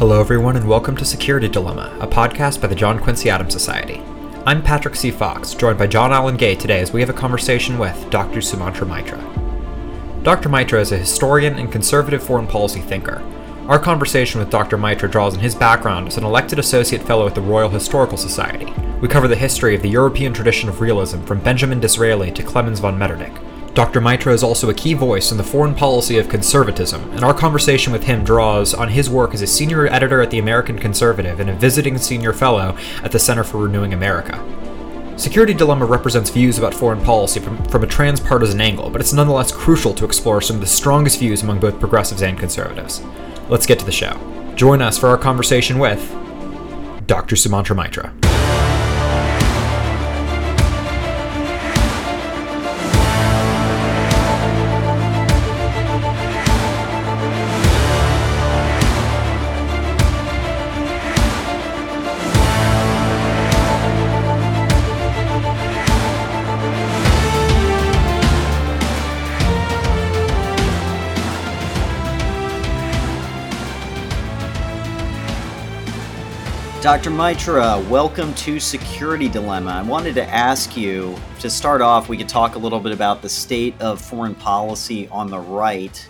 Hello, everyone, and welcome to Security Dilemma, a podcast by the John Quincy Adams Society. I'm Patrick C. Fox, joined by John Allen Gay today as we have a conversation with Dr. Sumantra Maitra. Dr. Maitra is a historian and conservative foreign policy thinker. Our conversation with Dr. Maitra draws on his background as an elected associate fellow at the Royal Historical Society. We cover the history of the European tradition of realism from Benjamin Disraeli to Clemens von Metternich, Dr. Maitra is also a key voice in the foreign policy of conservatism, and our conversation with him draws on his work as a senior editor at the American Conservative and a visiting senior fellow at the Center for Renewing America. Security Dilemma represents views about foreign policy from, from a transpartisan angle, but it's nonetheless crucial to explore some of the strongest views among both progressives and conservatives. Let's get to the show. Join us for our conversation with Dr. Sumantra Maitra. Dr. Maitra, welcome to Security Dilemma. I wanted to ask you to start off, we could talk a little bit about the state of foreign policy on the right.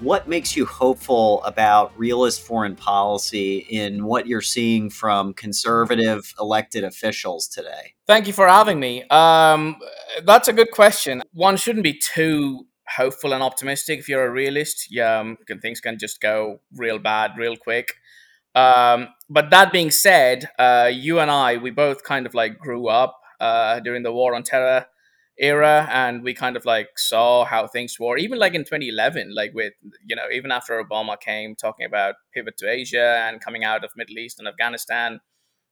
What makes you hopeful about realist foreign policy in what you're seeing from conservative elected officials today? Thank you for having me. Um, that's a good question. One shouldn't be too hopeful and optimistic if you're a realist. Yeah, um, things can just go real bad real quick. Um, but that being said, uh, you and I, we both kind of like grew up uh, during the war on terror era, and we kind of like saw how things were. Even like in 2011, like with you know, even after Obama came talking about pivot to Asia and coming out of Middle East and Afghanistan,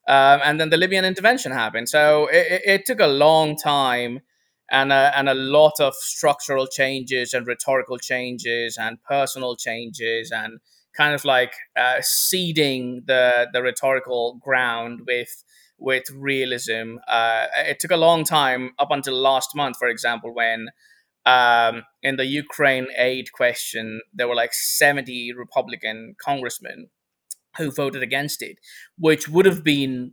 um, and then the Libyan intervention happened. So it, it took a long time. And a, and a lot of structural changes and rhetorical changes and personal changes and kind of like uh, seeding the the rhetorical ground with with realism. Uh, it took a long time up until last month, for example, when um, in the Ukraine aid question there were like seventy Republican congressmen who voted against it, which would have been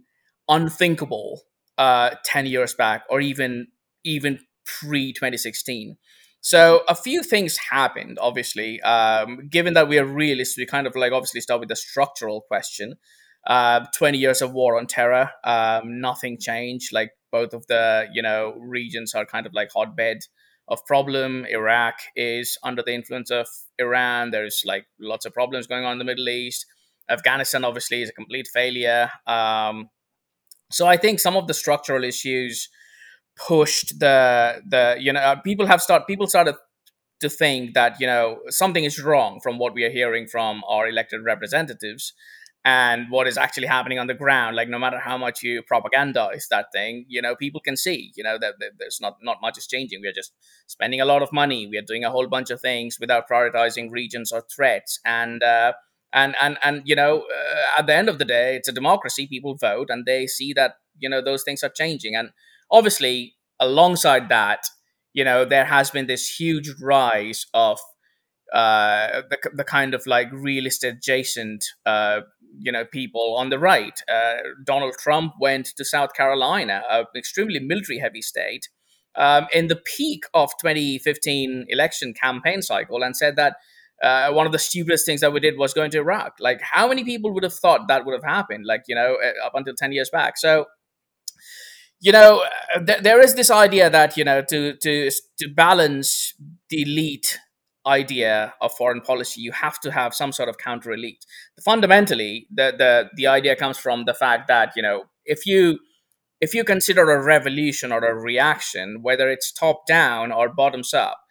unthinkable uh, ten years back, or even even pre twenty sixteen. So a few things happened, obviously. Um, given that we are realists, we kind of like obviously start with the structural question. Uh, 20 years of war on terror, um, nothing changed. Like both of the, you know, regions are kind of like hotbed of problem. Iraq is under the influence of Iran. There's like lots of problems going on in the Middle East. Afghanistan obviously is a complete failure. Um, so I think some of the structural issues pushed the the you know uh, people have start people started to think that you know something is wrong from what we are hearing from our elected representatives and what is actually happening on the ground. Like no matter how much you propagandize that thing you know people can see you know that, that, there's not not much is changing. We are just spending a lot of money. We are doing a whole bunch of things without prioritizing regions or threats. And uh, and and and you know uh, at the end of the day it's a democracy. People vote and they see that you know those things are changing. And obviously, alongside that, you know, there has been this huge rise of uh, the, the kind of like realist adjacent, uh, you know, people on the right. Uh, Donald Trump went to South Carolina, an extremely military heavy state, um, in the peak of 2015 election campaign cycle and said that uh, one of the stupidest things that we did was going to Iraq. Like, how many people would have thought that would have happened? Like, you know, uh, up until 10 years back. So, you know, th- there is this idea that you know to to to balance the elite idea of foreign policy, you have to have some sort of counter elite. Fundamentally, the the the idea comes from the fact that you know if you if you consider a revolution or a reaction, whether it's top down or bottoms up,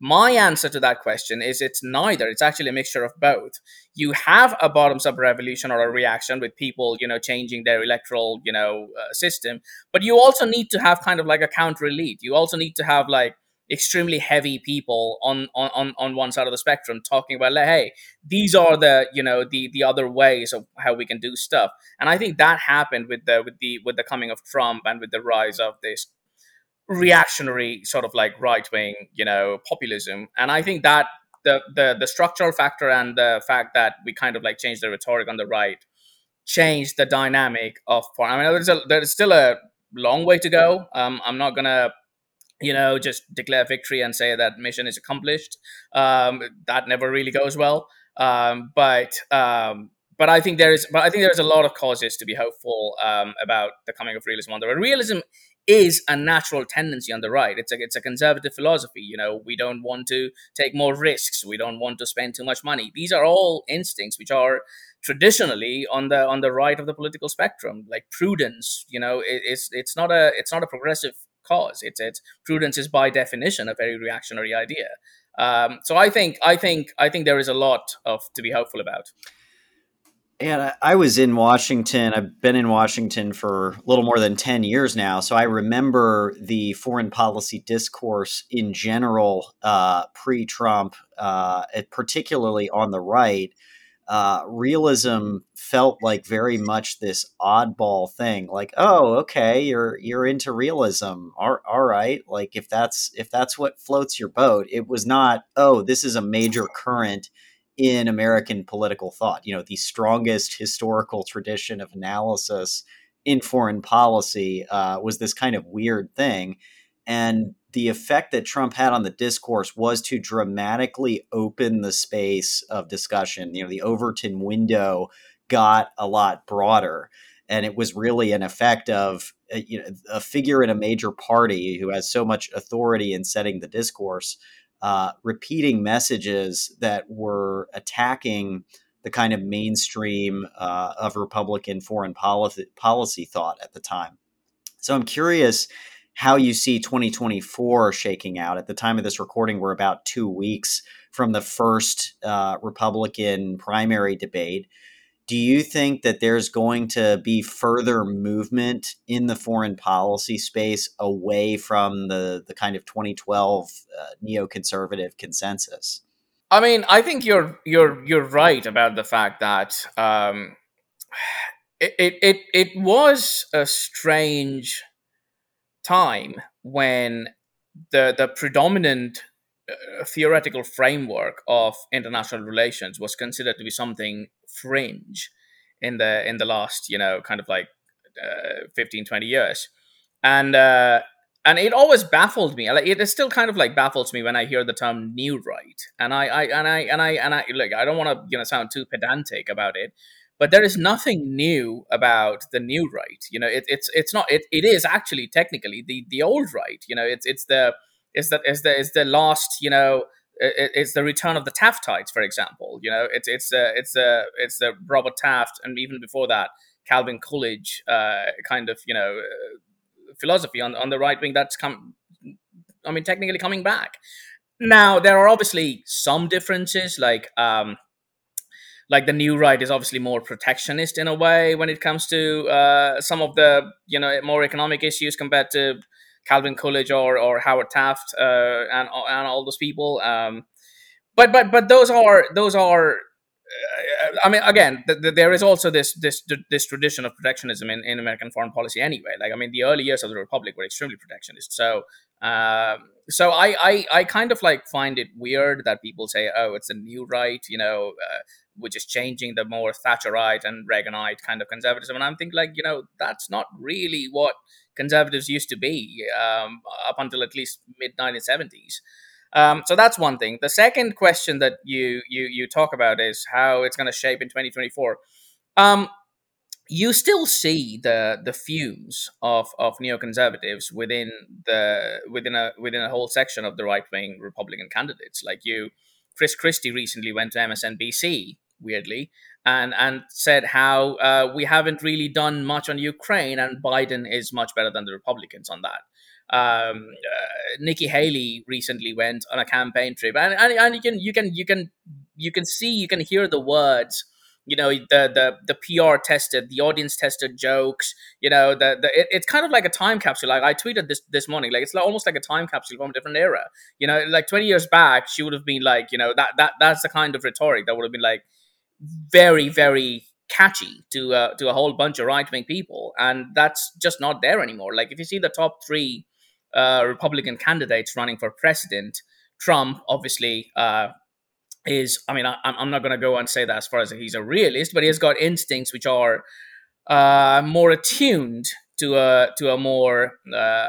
my answer to that question is it's neither. It's actually a mixture of both. You have a bottoms up revolution or a reaction with people, you know, changing their electoral, you know, uh, system, but you also need to have kind of like a counter elite. You also need to have like extremely heavy people on on on one side of the spectrum talking about like, hey these are the you know the the other ways of how we can do stuff and i think that happened with the with the with the coming of trump and with the rise of this reactionary sort of like right wing, you know, populism. And I think that the the the structural factor and the fact that we kind of like changed the rhetoric on the right changed the dynamic of. I mean, there's a there's still a long way to go. Um, I'm not gonna you know just declare victory and say that mission is accomplished. Um, that never really goes well. Um, but um, but I think there is but I think there's a lot of causes to be hopeful um, about the coming of realism on the right. Realism is a natural tendency on the right. It's a it's a conservative philosophy. You know, we don't want to take more risks. We don't want to spend too much money. These are all instincts which are traditionally on the on the right of the political spectrum. Like prudence, you know, it, it's it's not a it's not a progressive cause. It's it's prudence is by definition a very reactionary idea. Um, so I think I think I think there is a lot of to be hopeful about. And I was in Washington. I've been in Washington for a little more than 10 years now. So I remember the foreign policy discourse in general uh, pre Trump, uh, particularly on the right. Uh, realism felt like very much this oddball thing like oh okay you're you're into realism all, all right like if that's if that's what floats your boat it was not oh this is a major current in American political thought. You know, the strongest historical tradition of analysis in foreign policy uh, was this kind of weird thing. And the effect that Trump had on the discourse was to dramatically open the space of discussion. You know, the Overton window got a lot broader. And it was really an effect of a, uh, you know, a figure in a major party who has so much authority in setting the discourse uh, repeating messages that were attacking the kind of mainstream uh, of Republican foreign policy, policy thought at the time. So I'm curious how you see 2024 shaking out. At the time of this recording, we're about two weeks from the first uh, Republican primary debate do you think that there's going to be further movement in the foreign policy space away from the, the kind of 2012 uh, neoconservative consensus? I mean, I think you're you're you're right about the fact that um, it, it it it was a strange time when the the predominant theoretical framework of international relations was considered to be something fringe in the in the last you know kind of like uh, 15 20 years. And uh and it always baffled me. Like it still kind of like baffles me when i hear the term new right. And i i and i and i and i look i don't want to you know sound too pedantic about it but there is nothing new about the new right. You know it, it's it's not it, it is actually technically the the old right. You know it's it's the is that is the is the last you know it's the return of the Taftites, for example. You know, it's it's uh, it's uh, it's the Robert Taft, and even before that, Calvin Coolidge uh, kind of you know uh, philosophy on on the right wing. That's come, I mean, technically coming back. Now there are obviously some differences, like um, like the new right is obviously more protectionist in a way when it comes to uh, some of the you know more economic issues compared to Calvin Coolidge or or Howard Taft uh, and and all those people. Um, but but but those are those are. Uh, I mean, again, th- th- there is also this this this tradition of protectionism in, in American foreign policy. Anyway, like I mean, the early years of the republic were extremely protectionist. So um, so I, I I kind of like find it weird that people say, oh, it's a new right, you know, uh, which is changing the more Thatcherite and Reaganite kind of conservatism. And I'm thinking like, you know, that's not really what conservatives used to be um, up until at least mid 1970s. Um, so that's one thing. The second question that you you you talk about is how it's going to shape in 2024. Um, you still see the the fumes of of neoconservatives within the within a within a whole section of the right wing Republican candidates. Like you, Chris Christie recently went to MSNBC weirdly and and said how uh, we haven't really done much on Ukraine, and Biden is much better than the Republicans on that. Um, uh, Nikki Haley recently went on a campaign trip, and, and and you can you can you can you can see you can hear the words. You know the the the PR tested, the audience tested jokes. You know the the it, it's kind of like a time capsule. Like I tweeted this this morning, like it's like, almost like a time capsule from a different era. You know, like twenty years back, she would have been like, you know, that that that's the kind of rhetoric that would have been like, very very catchy to uh, to a whole bunch of right wing people, and that's just not there anymore. Like if you see the top three uh, Republican candidates running for president, Trump obviously uh, is I mean I, I'm not going to go and say that as far as he's a realist, but he has got instincts which are uh, more attuned to a to a more uh,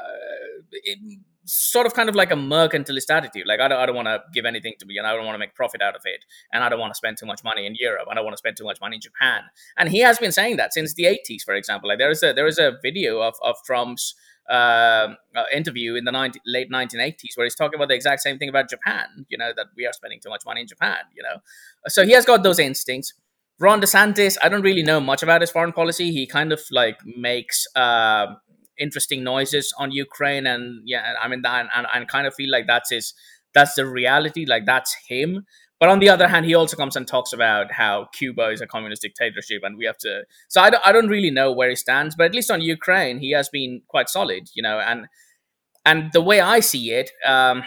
sort of kind of like a mercantilist attitude. Like I don't, I don't want to give anything to me, and I don't want to make profit out of it, and I don't want to spend too much money in Europe, I don't want to spend too much money in Japan. And he has been saying that since the 80s, for example. Like there is a there is a video of of Trump's uh, uh, interview in the 90, late 1980s where he's talking about the exact same thing about Japan. You know that we are spending too much money in Japan. You know, so he has got those instincts. Ron DeSantis, I don't really know much about his foreign policy. He kind of like makes uh, interesting noises on Ukraine, and yeah, I mean, and, and kind of feel like that's his, that's the reality, like that's him. But on the other hand, he also comes and talks about how Cuba is a communist dictatorship, and we have to. So I don't, I don't really know where he stands, but at least on Ukraine, he has been quite solid, you know. And and the way I see it, um,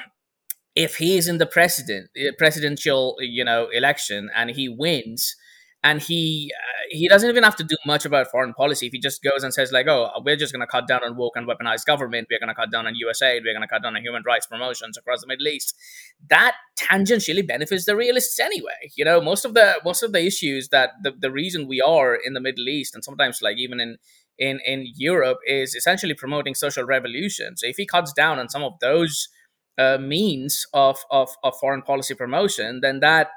if he is in the president presidential, you know, election and he wins, and he uh, he doesn't even have to do much about foreign policy. If he just goes and says like oh we're just going to cut down on woke and weaponized government. We're going to cut down on usaid we're going to cut down on human rights promotions across the middle east that tangentially benefits the realists anyway. You know most of the most of the issues that the, the reason we are in the middle east and sometimes like even in in in europe is essentially promoting social revolution. So if he cuts down on some of those uh, means of, of of foreign policy promotion then that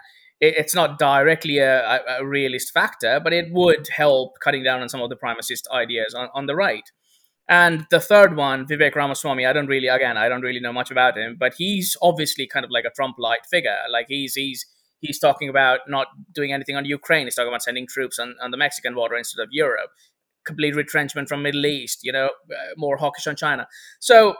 it's not directly a, a, realist factor, but it would help cutting down on some of the primacist ideas on, on the right. And the third one, Vivek Ramaswamy, I don't really, again, I don't really know much about him, but he's obviously kind of like a Trump-like figure. Like he's he's he's talking about not doing anything on Ukraine. He's talking about sending troops on, on the Mexican border instead of Europe. Complete retrenchment from Middle East. You know, uh, more hawkish on China. So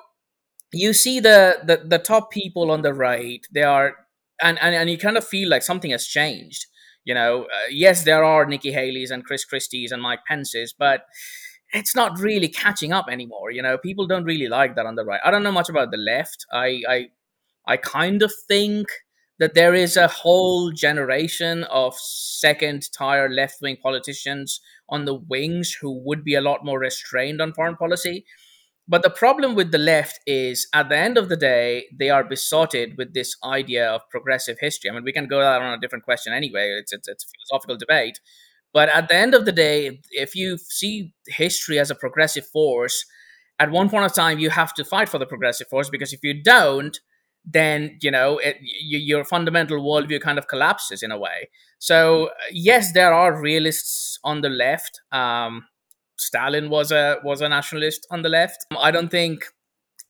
you see the, the the top people on the right. They are and, and and you kind of feel like something has changed. You know, uh, yes, there are Nikki Haley's and Chris Christie's and Mike Pence's, but it's not really catching up anymore. You know, people don't really like that on the right. I don't know much about the left. I I I kind of think that there is a whole generation of second tier left wing politicians on the wings who would be a lot more restrained on foreign policy. But the problem with the left is at the end of the day, they are besotted with this idea of progressive history. I mean, we can go down on a different question anyway. It's, it's, it's a philosophical debate. But at the end of the day, if you see history as a progressive force, at one point of time, you have to fight for the progressive force because if you don't, then you know it, you, your fundamental worldview kind of collapses in a way. So yes, there are realists on the left. Um, Stalin was a was a nationalist on the left. I don't think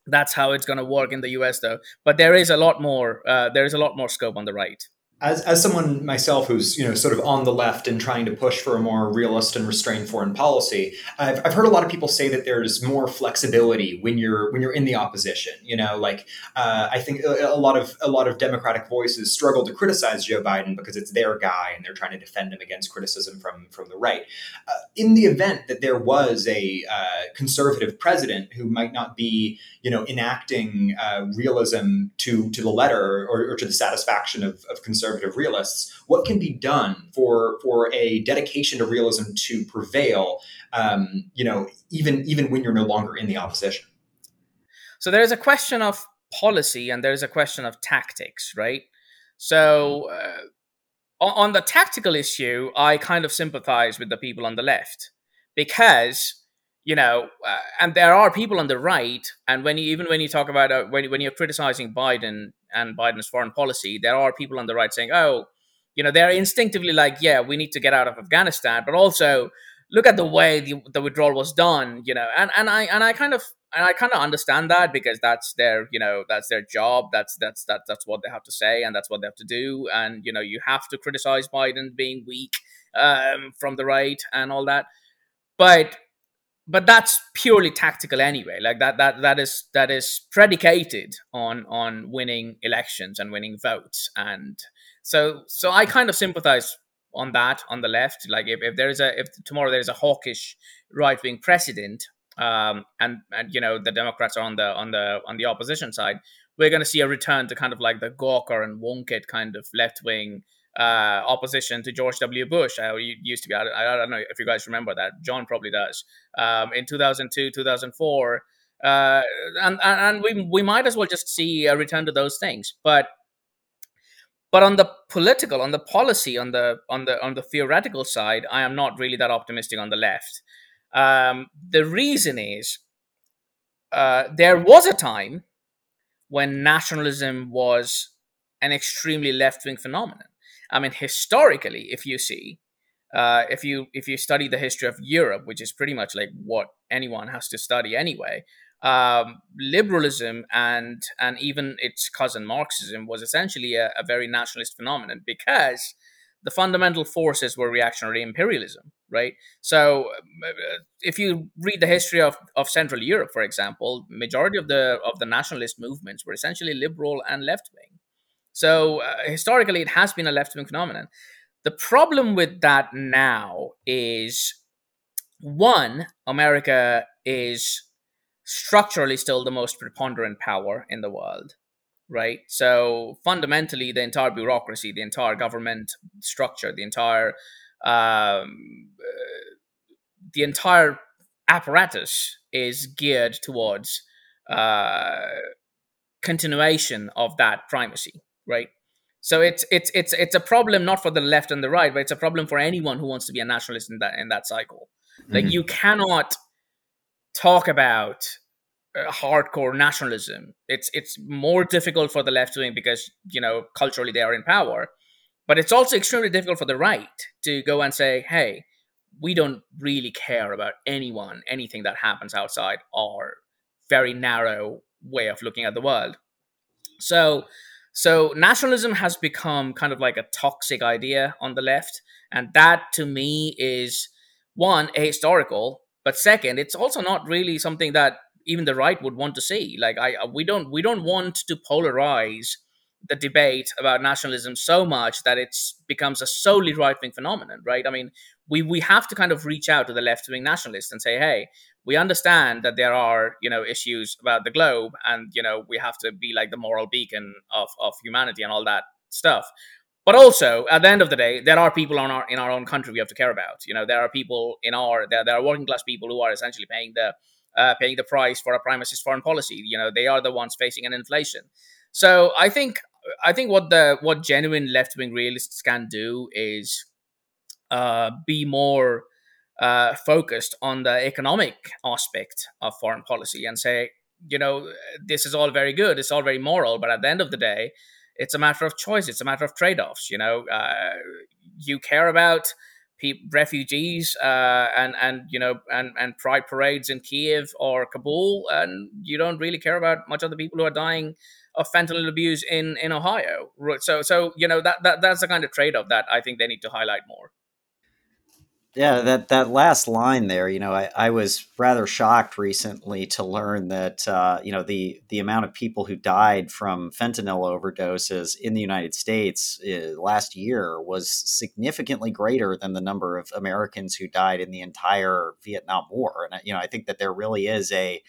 that's how it's going to work in the U.S. though. But there is a lot more. Uh, there is a lot more scope on the right as, as someone myself who's you know sort of on the left and trying to push for a more realist and restrained foreign policy, I've, I've heard a lot of people say that there's more flexibility when you're when you're in the opposition. You know, like uh, I think a, lot of a lot of Democratic voices struggle to criticize Joe Biden because it's their guy and they're trying to defend him against criticism from from the right. Uh, in the event that there was a uh, conservative president who might not be you know enacting uh, realism to to the letter or, or to the satisfaction of, of conservative conservative realists, what can be done for for a dedication to realism to prevail? Um, you know, even even when you're no longer in the opposition. So there's a question of policy and there's a question of tactics, right? So uh, on the tactical issue, I kind of sympathize with the people on the left because you know, uh, and there are people on the right, and when you even when you talk about uh, when when you're criticizing Biden and Biden's foreign policy, there are people on the right saying, "Oh, you know, they're instinctively like, yeah, we need to get out of Afghanistan," but also look at the way the, the withdrawal was done, you know, and and I and I kind of and I kind of understand that because that's their you know that's their job, that's that's that that's what they have to say and that's what they have to do, and you know you have to criticize Biden being weak um, from the right and all that, but but that's purely tactical anyway. Like that that that is that is predicated on on winning elections and winning votes. And so so i kind of sympathize on that on the left. Like if, if there is a if tomorrow there is a hawkish right-wing president um and and you know the democrats are on the on the on the opposition side we're going to see a return to kind of like the gawker and wonkette kind of left-wing uh, opposition to George W. Bush. I used to be. I, I, don't know if you guys remember that. John probably does. Um, in 2002, 2004, uh, and and we we might as well just see a return to those things. But but on the political on the policy on the on the on the theoretical side i am not really that optimistic on the left um, the reason is uh, there was a time when nationalism was an extremely left-wing phenomenon i mean historically if you see uh, if you if you study the history of Europe, which is pretty much like what anyone has to study anyway, um, liberalism and and even its cousin Marxism was essentially a, a, very nationalist phenomenon because the fundamental forces were reactionary imperialism, right? So uh, if you read the history of, of Central Europe, for example, majority of the of the nationalist movements were essentially liberal and left wing. So uh, historically, it has been a left wing phenomenon. The problem with that now is one, America is structurally still the most preponderant power in the world, right? So fundamentally, the entire bureaucracy, the entire government structure, the entire um, uh, the entire apparatus is geared towards uh, continuation of that primacy, right? So it's it's it's it's a problem not for the left and the right, but it's a problem for anyone who wants to be a nationalist in that in that cycle. Like mm-hmm. you cannot talk about uh, hardcore nationalism. It's it's more difficult for the left wing because you know culturally they are in power, but it's also extremely difficult for the right to go and say, "Hey, we don't really care about anyone, anything that happens outside our very narrow way of looking at the world." So so nationalism has become kind of like a toxic idea on the left, and that to me is one ahistorical, but second, it's also not really something that even the right would want to see. Like I, we don't we don't want to polarize the debate about nationalism so much that it becomes a solely right wing phenomenon, right? I mean, we we have to kind of reach out to the left wing nationalists and say, hey, we understand that there are you know issues about the globe and you know we have to be like the moral beacon of of humanity and all that stuff. But also at the end of the day there are people in our in our own country we have to care about. You know there are people in our there, there are working class people who are essentially paying the uh, paying the price for a primacist foreign policy. You know they are the ones facing an inflation. So i think i think what the what genuine left-wing realists can do is uh, be more uh, focused on the economic aspect of foreign policy and say, you know, this is all very good, it's all very moral, but at the end of the day, it's a matter of choice, it's a matter of trade offs. You know, uh, you care about pe- refugees uh, and and you know and and pride parades in Kiev or Kabul, and you don't really care about much of the people who are dying of fentanyl abuse in in Ohio. So so you know that, that that's the kind of trade off that I think they need to highlight more. Yeah, that that last line there, you know, I, I was rather shocked recently to learn that uh, you know the the amount of people who died from fentanyl overdoses in the United States uh, last year was significantly greater than the number of Americans who died in the entire Vietnam War. And you know, I think that there really is a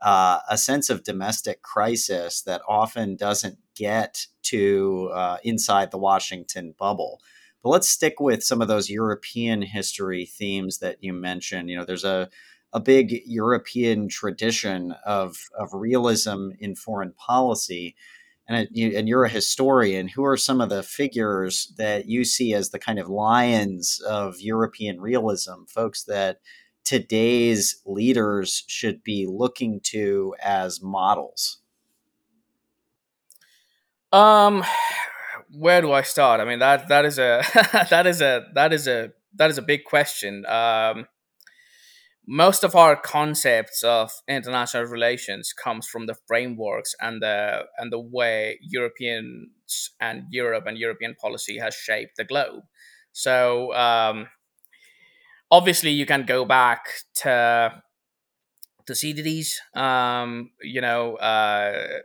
uh, a sense of domestic crisis that often doesn't get to uh, inside the Washington bubble. But let's stick with some of those European history themes that you mentioned. You know, there's a a big European tradition of of realism in foreign policy. And, it, and you're a historian. Who are some of the figures that you see as the kind of lions of European realism, folks that today's leaders should be looking to as models? Um, where do I start? I mean that that is a that is a that is a that is a big question. Um, most of our concepts of international relations comes from the frameworks and the and the way Europeans and Europe and European policy has shaped the globe. So um, obviously, you can go back to Thucydides. Um, you know. Uh,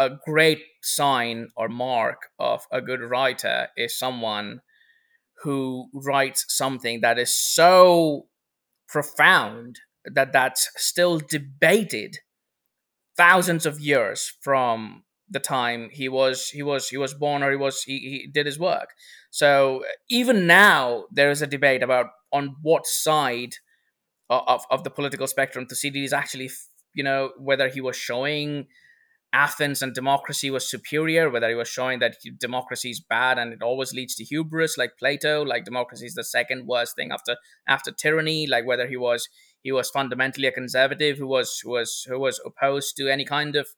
a great sign or mark of a good writer is someone who writes something that is so profound that that's still debated thousands of years from the time he was he was he was born or he was he, he did his work. So even now there is a debate about on what side of, of the political spectrum Thucydides actually you know whether he was showing Athens and democracy was superior, whether he was showing that democracy is bad and it always leads to hubris, like Plato, like democracy is the second worst thing after after tyranny, like whether he was he was fundamentally a conservative who was who was who was opposed to any kind of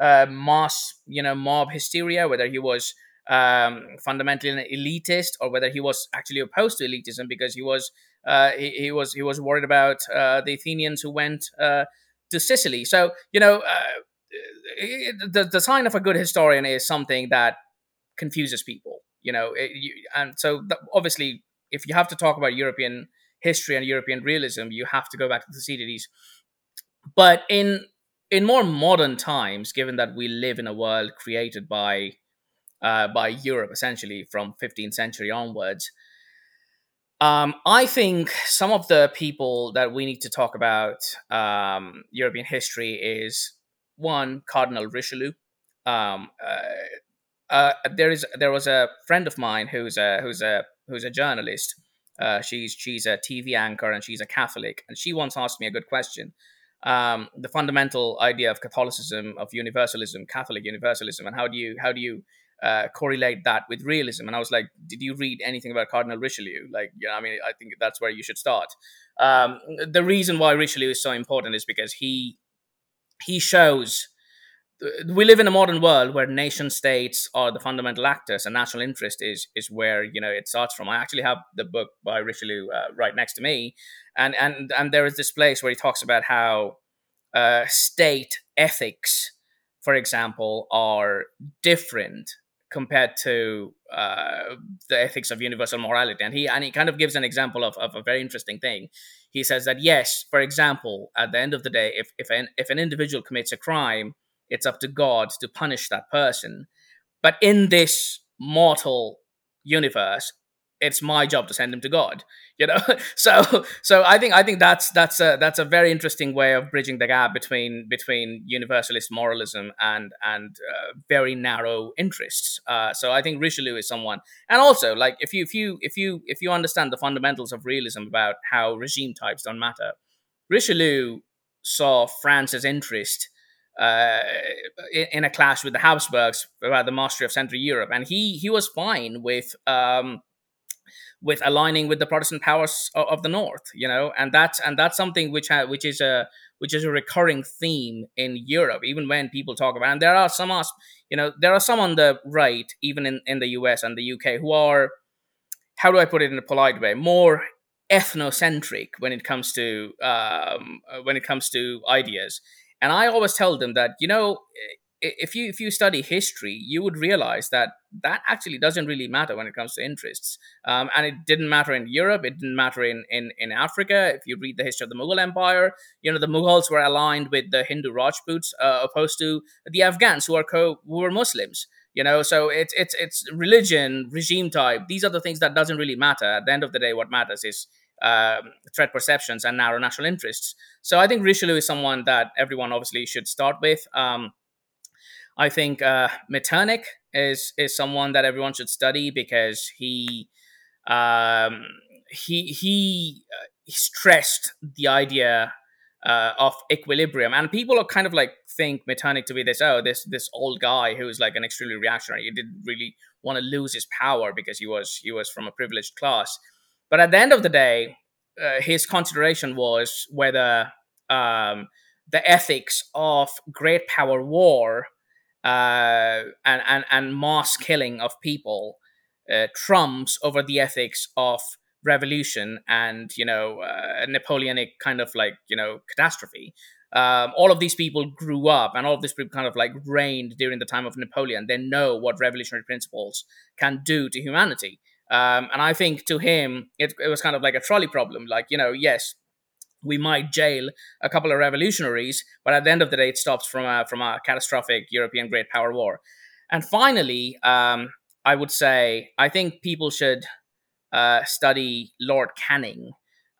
uh, mass, you know, mob hysteria, whether he was um, fundamentally an elitist or whether he was actually opposed to elitism because he was uh, he, he, was he was worried about uh, the Athenians who went uh, to Sicily. So you know, the the sign of a good historian is something that confuses people. You know, it, you, and so the, obviously, if you have to talk about European history and European realism, you have to go back to the Thucydides. But in in more modern times, given that we live in a world created by uh, by Europe essentially from 15th century onwards, um, I think some of the people that we need to talk about um, European history is one Cardinal Richelieu. Um, uh, uh, there is there was a friend of mine who's a who's a who's a journalist. Uh, she's she's a TV anchor and she's a Catholic, and she once asked me a good question um, the fundamental idea of Catholicism, of universalism, Catholic universalism, and how do you how do you uh, correlate that with realism? And I was like, did you read anything about Cardinal Richelieu? Like, yeah, I mean, I think that's where you should start. Um, the reason why Richelieu is so important is because he he shows we live in a modern world where nation states are the fundamental actors and national interest is is where you know it starts from. I actually have the book by richelieu uh, right next to me. And and and there is this place where he talks about how uh, state ethics for example are different compared to uh, the ethics of universal morality and he and he kind of gives an example of, of a very interesting thing he says that yes for example at the end of the day if if an, if an individual commits a crime it's up to God to punish that person. But in this mortal universe, it's my job to send him to God. You know, so so I think I think that's that's a that's a very interesting way of bridging the gap between between universalist moralism and and uh, very narrow interests. Uh, so I think Richelieu is someone, and also like if you if you if you if you understand the fundamentals of realism about how regime types don't matter, Richelieu saw France's interest uh, in, a clash with the Habsburgs about the mastery of Central Europe, and he he was fine with um, with aligning with the Protestant powers of, of, the North, you know, and that's and that's something which ha- which is a which is a recurring theme in Europe, even when people talk about. And there are some, you know, there are some on the right, even in in the U.S. and the UK, who are, how do I put it in a polite way, more ethnocentric when it comes to um, when it comes to ideas and I always tell them that, you know, if you if you study history, you would realize that that actually doesn't really matter when it comes to interests. Um, and it didn't matter in Europe. It didn't matter in, in in Africa. If you read the history of the Mughal Empire, you know the Mughals were aligned with the Hindu Rajputs, uh, opposed to the Afghans who are co who were Muslims. You know, so it's it's it's religion, regime type. These are the things that doesn't really matter. At the end of the day, what matters is um, threat perceptions and narrow national interests. So I think Richelieu is someone that everyone obviously should start with. Um, I think uh, Metternich is is someone that everyone should study because he um, he he, uh, stressed the idea uh, of equilibrium, and people are kind of like think Metternich to be this oh this this old guy who's like an extremely reactionary. He didn't really want to lose his power because he was he was from a privileged class. But at the end of the day, uh, his consideration was whether um, the ethics of great power war uh, and, and, and mass killing of people uh, trumps over the ethics of revolution and you know uh, Napoleonic kind of like you know catastrophe. Um, all of these people grew up, and all of these people kind of like reigned during the time of Napoleon. They know what revolutionary principles can do to humanity. Um, and I think to him, it, it was kind of like a trolley problem. Like, you know, yes, we might jail a couple of revolutionaries, but at the end of the day, it stops from a, from a catastrophic European great power war. And finally, um, I would say I think people should uh, study Lord Canning.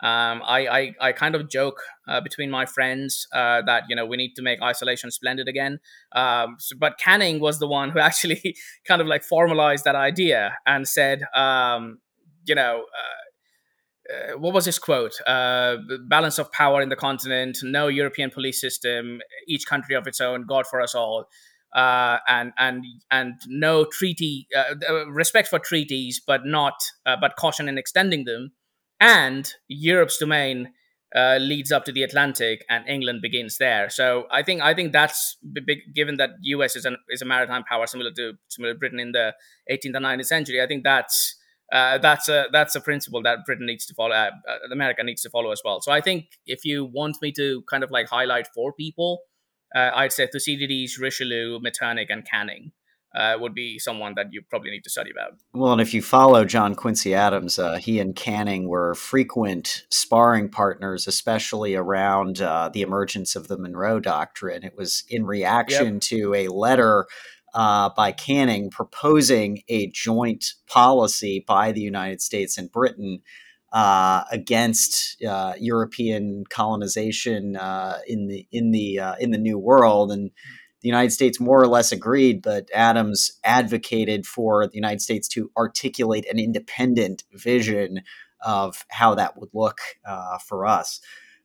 Um, I, I, I kind of joke uh, between my friends uh, that you know we need to make isolation splendid again. Um, so, but Canning was the one who actually kind of like formalized that idea and said, um, you know. Uh, uh what was his quote? Uh, balance of power in the continent, no European police system, each country of its own, God for us all. uh, and and and no treaty uh, uh, respect for treaties, but not but caution in extending them, and Europe's domain leads up to the Atlantic, and England begins there. So I think I think that's big, given that U.S. is an is a maritime power similar to similar to Britain in the 18th and 19th century. I think that's uh, that's a that's a principle that Britain needs to follow. Uh, America needs to follow as well. So I think if you want me to kind of like highlight four people uh, I'd say Thucydides, Richelieu, Metternich, and Canning. Uh, would be someone that you probably need to study about. Well, and if you follow John Quincy Adams, uh, he and Canning were frequent sparring partners, especially around uh, the emergence of the Monroe Doctrine. It was in reaction yep. to a letter uh, by Canning proposing a joint policy by the United States and Britain uh, against uh, European colonization uh, in the in the uh, in the New World, and the United States more or less agreed. But Adams advocated for the United States to articulate an independent vision of how that would look uh, for us.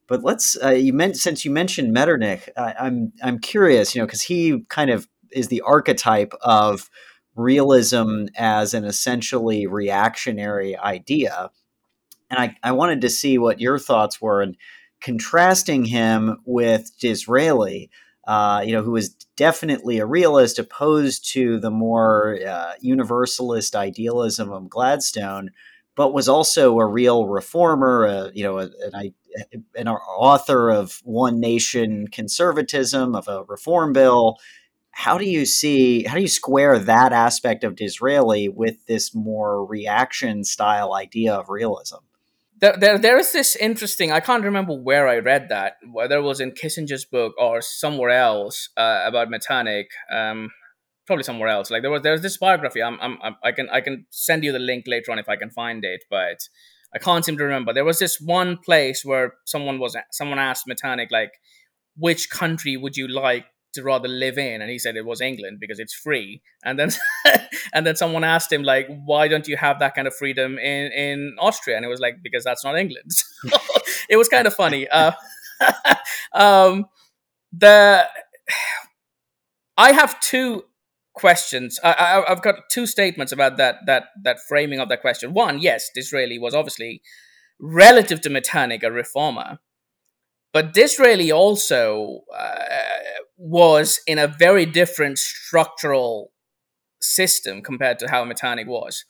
But let's uh, you meant since you mentioned Metternich, I, I'm I'm curious, you know, because he kind of is the archetype of realism as an essentially reactionary idea and I, I wanted to see what your thoughts were and contrasting him with Disraeli, uh, you know, who was definitely a realist opposed to the more uh, universalist idealism of Gladstone, but was also a real reformer, uh, you know, an, an author of one nation conservatism, of a reform bill. How do you see, how do you square that aspect of Disraeli with this more reaction style idea of realism? there, there, there is this interesting. I can't remember where I read that, whether it was in Kissinger's book or somewhere else uh, about Metternich. Um, probably somewhere else. Like there was, there's this biography. I'm, I'm, I can, I can send you the link later on if I can find it, but I can't seem to remember. There was this one place where someone was, someone asked Metternich like, which country would you like to rather live in and he said it was england because it's free. And then and then someone asked him like why don't you have that kind of freedom in in austria? And it was like because that's not england. So it was kind of funny. Uh, um, the i have two questions. I, I, i've got two statements about that that that framing of that question. One yes disraeli was obviously relative to metternich a reformer but Disraeli also uh, was in a very different structural system compared to how Metternich was.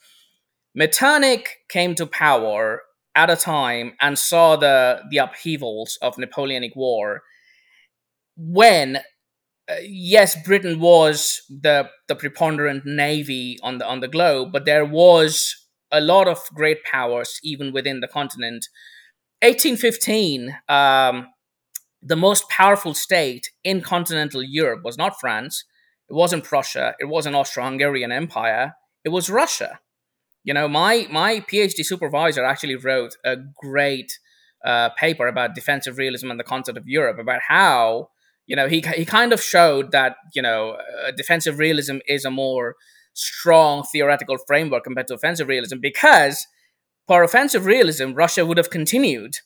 Metternich came to power at a time and saw the the upheavals of Napoleonic War when uh, yes Britain was the the preponderant navy on the on the globe but there was a lot of great powers even within the continent 1815 um, the most powerful state in continental Europe was not France, it wasn't Prussia, it wasn't Austro-Hungarian Empire, it was Russia. You know, my my PhD supervisor actually wrote a great uh, paper about defensive realism and the Concert of Europe, about how you know he he kind of showed that you know uh, defensive realism is a more strong theoretical framework compared to offensive realism because for offensive realism, Russia would have continued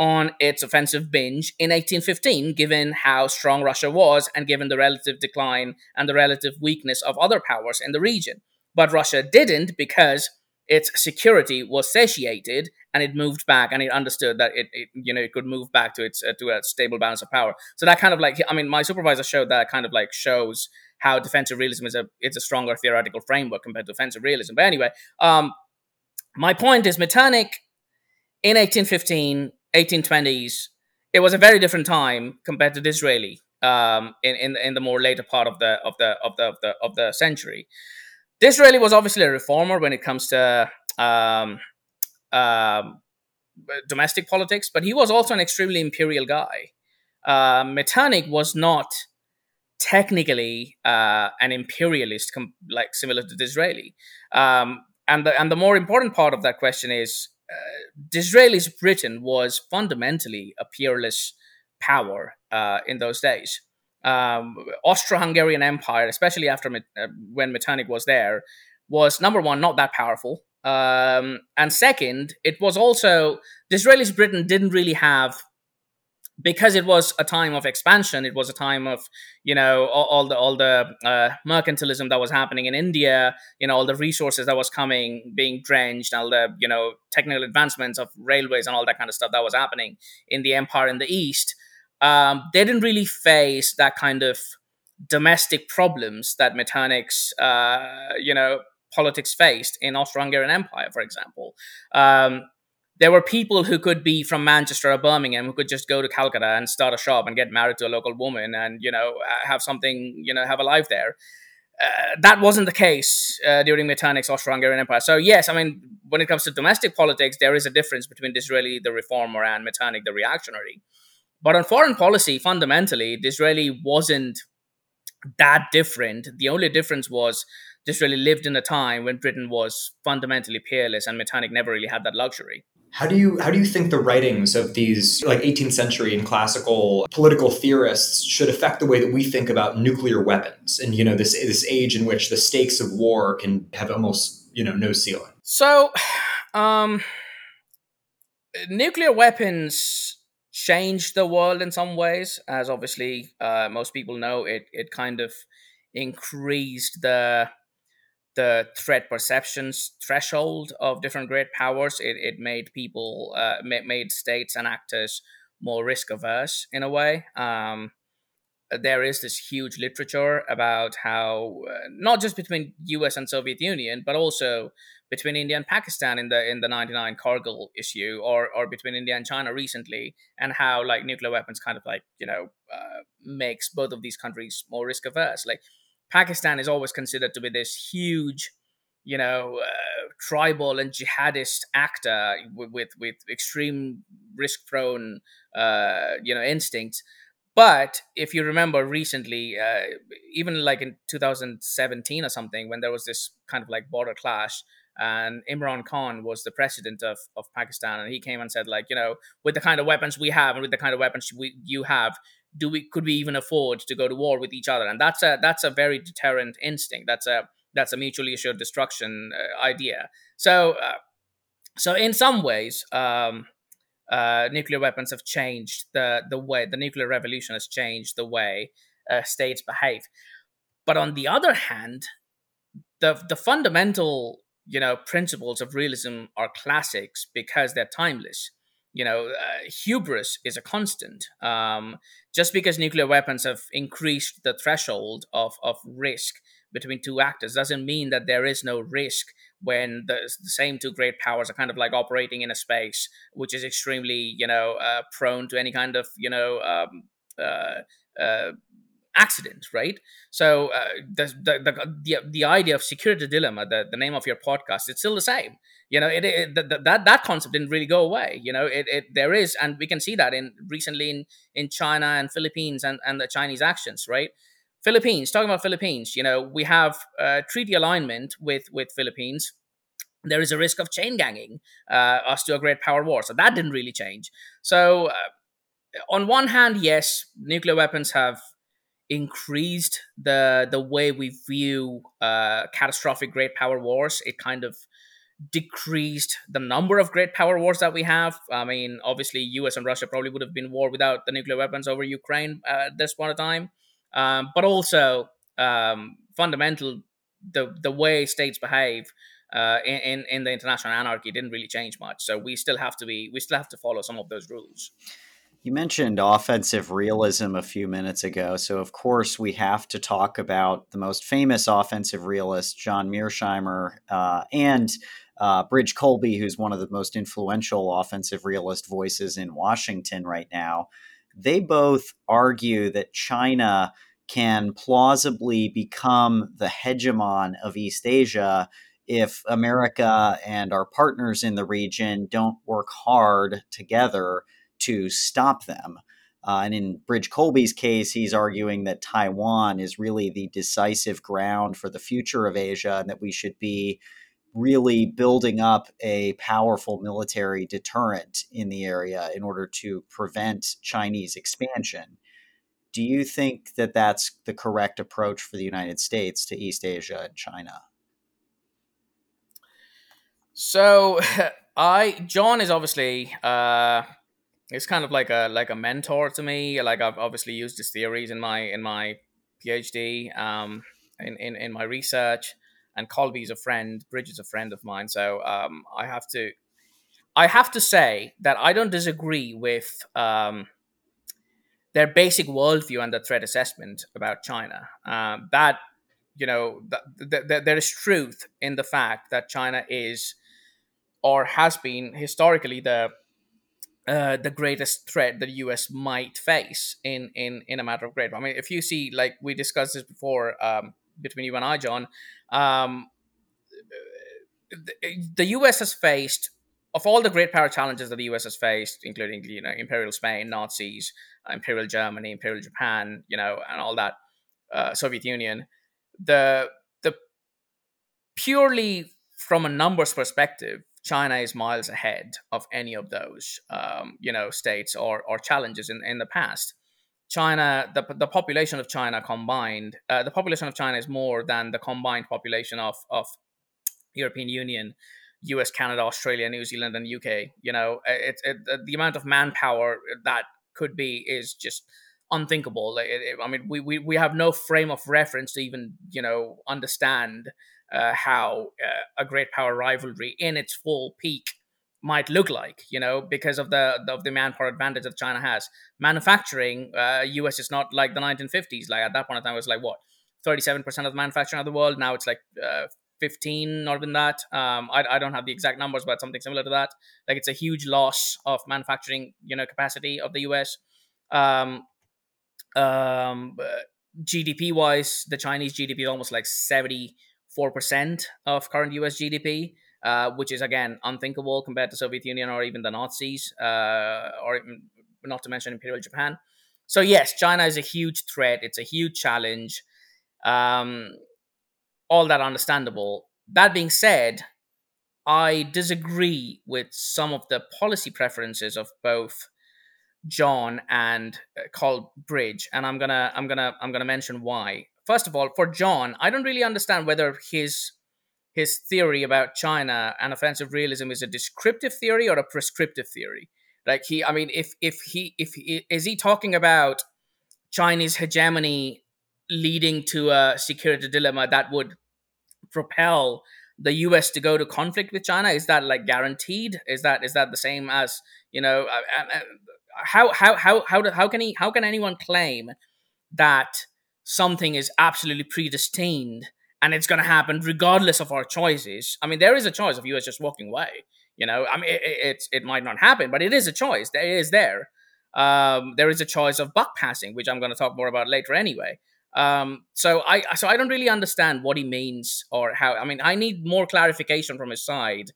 on its offensive binge in 1815, given how strong Russia was and given the relative decline and the relative weakness of other powers in the region. But Russia didn't because its security was satiated and it moved back and it understood that it, it you know it could move back to its uh, to a stable balance of power so that kind of like i mean my supervisor showed that kind of like shows how defensive realism is a it's a stronger theoretical framework compared to offensive realism but anyway um my point is metternich in 1815 1820s, it was a very different time compared to Disraeli um, in, in in the more later part of the of the of the of the of the century. Disraeli was obviously a reformer when it comes to um, um, domestic politics, but he was also an extremely imperial guy. Uh, Metternich was not technically uh, an imperialist, com- like similar to Disraeli. Um, and the and the more important part of that question is Disraeli's Britain was fundamentally a peerless power uh, in those days. Um, Austro-Hungarian Empire, especially after uh, when Metternich was there, was number one not that powerful, um, and second, it was also Disraeli's Britain didn't really have because it was a time of expansion it was a time of you know all, all the all the uh, mercantilism that was happening in india you know all the resources that was coming being drenched all the you know technical advancements of railways and all that kind of stuff that was happening in the empire in the east um, they didn't really face that kind of domestic problems that Metternich's uh, you know politics faced in Austro-Hungarian Empire, for example. Um, there were people who could be from Manchester or Birmingham who could just go to Calcutta and start a shop and get married to a local woman and you know have something you know have a life there. Uh, that wasn't the case uh, during Metternich's Austro-Hungarian Empire. So yes, I mean when it comes to domestic politics, there is a difference between Disraeli, the reformer, and Metternich, the reactionary. But on foreign policy, fundamentally, Disraeli wasn't that different. The only difference was Disraeli lived in a time when Britain was fundamentally peerless, and Metternich never really had that luxury. How do you how do you think the writings of these like 18th century and classical political theorists should affect the way that we think about nuclear weapons and you know this this age in which the stakes of war can have almost you know no ceiling? So, um, nuclear weapons changed the world in some ways, as obviously uh, most people know. It it kind of increased the the threat perceptions threshold of different great powers. It, it made people, uh, made states and actors more risk averse in a way. Um, there is this huge literature about how uh, not just between U.S. and Soviet Union, but also between India and Pakistan in the in the '99 Kargil issue, or or between India and China recently, and how like nuclear weapons kind of like you know uh, makes both of these countries more risk averse. Like Pakistan is always considered to be this huge, you know, uh, tribal and jihadist actor with with, with extreme risk prone, uh, you know, instincts. But if you remember recently, uh, even like in 2017 or something, when there was this kind of like border clash, and Imran Khan was the president of, of Pakistan, and he came and said, like, you know, with the kind of weapons we have and with the kind of weapons we, you have, do we could we even afford to go to war with each other? And that's a that's a very deterrent instinct. That's a that's a mutually assured destruction uh, idea. So uh, so in some ways um, uh, nuclear weapons have changed the the way the nuclear revolution has changed the way uh, states behave. But on the other hand the the fundamental you know principles of realism are classics because they're timeless you know, uh, hubris is a constant. Um, just because nuclear weapons have increased the threshold of, of risk between two actors doesn't mean that there is no risk when the, the same two great powers are kind of like operating in a space which is extremely, you know, uh, prone to any kind of, you know, um, uh, uh accident, right? So uh, the, the, the the idea of security dilemma, the, the name of your podcast, it's still the same. You know, it, it the, that that concept didn't really go away. You know, it, it there is, and we can see that in recently in in China and Philippines and and the Chinese actions, right? Philippines, talking about Philippines, you know, we have uh, treaty alignment with with Philippines. There is a risk of chain ganging uh, us to a great power war, so that didn't really change. So. Uh, on one hand, yes, nuclear weapons have increased the the way we view uh, catastrophic great power wars. It kind of decreased the number of great power wars that we have. I mean, obviously, U.S. and Russia probably would have been war without the nuclear weapons over Ukraine at this point of time. Um, but also, um, fundamental the the way states behave uh, in in the international anarchy didn't really change much. So we still have to be we still have to follow some of those rules. You mentioned offensive realism a few minutes ago. So, of course, we have to talk about the most famous offensive realist, John Mearsheimer, uh, and uh, Bridge Colby, who's one of the most influential offensive realist voices in Washington right now. They both argue that China can plausibly become the hegemon of East Asia if America and our partners in the region don't work hard together to stop them. Uh, and in Bridge Colby's case, he's arguing that Taiwan is really the decisive ground for the future of Asia and that we should be really building up a powerful military deterrent in the area in order to prevent Chinese expansion. Do you think that that's the correct approach for the United States to East Asia and China? So, I John is obviously uh, is kind of like a like a mentor to me. Like I've obviously used his theories in my in my PhD, um, in, in in my research. And Colby's a friend, Bridge is a friend of mine. So um, I have to I have to say that I don't disagree with um, their basic worldview and the threat assessment about China. Um, that you know, th- th- th- there is truth in the fact that China is or has been historically the uh, the greatest threat that the U.S. might face in in in a matter of great. I mean, if you see, like we discussed this before um, between you and I, John, um, the, the U.S. has faced of all the great power challenges that the U.S. has faced, including you know Imperial Spain, Nazis, uh, Imperial Germany, Imperial Japan, you know, and all that, uh, Soviet Union, the the purely from a numbers perspective, China is miles ahead of any of those, um, you know, states or or challenges in in the past. China, the, the population of China combined, uh, the population of China is more than the combined population of, of European Union, US, Canada, Australia, New Zealand, and UK. You know, it, it, the amount of manpower that could be is just unthinkable. It, I mean, we, we, we have no frame of reference to even, you know, understand uh, how uh, a great power rivalry in its full peak might look like, you know, because of the of the manpower advantage that China has. Manufacturing, uh, US is not like the 1950s. Like at that point in time, it was like what 37% of the manufacturing of the world. Now it's like uh, 15 not even that um, I, I don't have the exact numbers but something similar to that like it's a huge loss of manufacturing you know capacity of the us um, um, gdp wise the chinese gdp is almost like 74% of current us gdp uh, which is again unthinkable compared to soviet union or even the nazis uh, or not to mention imperial japan so yes china is a huge threat it's a huge challenge um, all that understandable. That being said, I disagree with some of the policy preferences of both John and uh, Carl Bridge, and I'm gonna I'm gonna I'm gonna mention why. First of all, for John, I don't really understand whether his his theory about China and offensive realism is a descriptive theory or a prescriptive theory. Like he, I mean, if if he if he, is he talking about Chinese hegemony leading to a security dilemma that would propel the US to go to conflict with China? Is that like guaranteed? Is that is that the same as you know? Uh, uh, uh how how how how how can he how can anyone claim that something is absolutely predestined and it's going to happen regardless of our choices? I mean, there is a choice of US just walking away. You know, I mean, it, it, it might not happen, but it is a choice. It is there. Um, there is a choice of buck passing, which I'm going to talk more about later anyway. Um, so I so I don't really understand what he means or how. I mean, I need more clarification from his side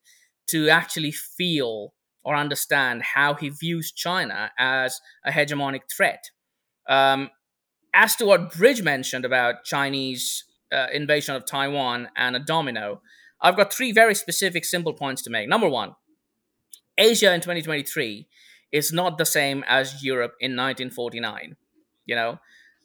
to actually feel or understand how he views China as a hegemonic threat. Um, as to what Bridge mentioned about Chinese uh, invasion of Taiwan and a domino, I've got three very specific, simple points to make. Number one, Asia in 2023 is not the same as Europe in 1949. You know,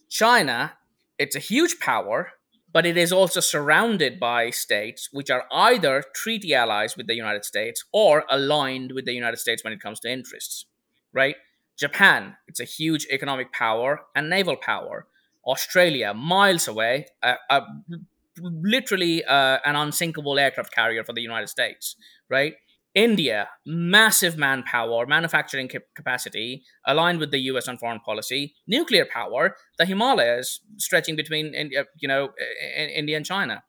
China it's a huge power, but it is also surrounded by states which are either treaty allies with the United States or aligned with the United States when it comes to interests, right? Japan, it's a huge economic power and naval power. Australia, miles away, uh, uh, literally uh, an unsinkable aircraft carrier for the United States, right? India, massive manpower, manufacturing capacity, aligned with the U.S. on foreign policy. Nuclear power, the Himalayas stretching between India, you know, India and China.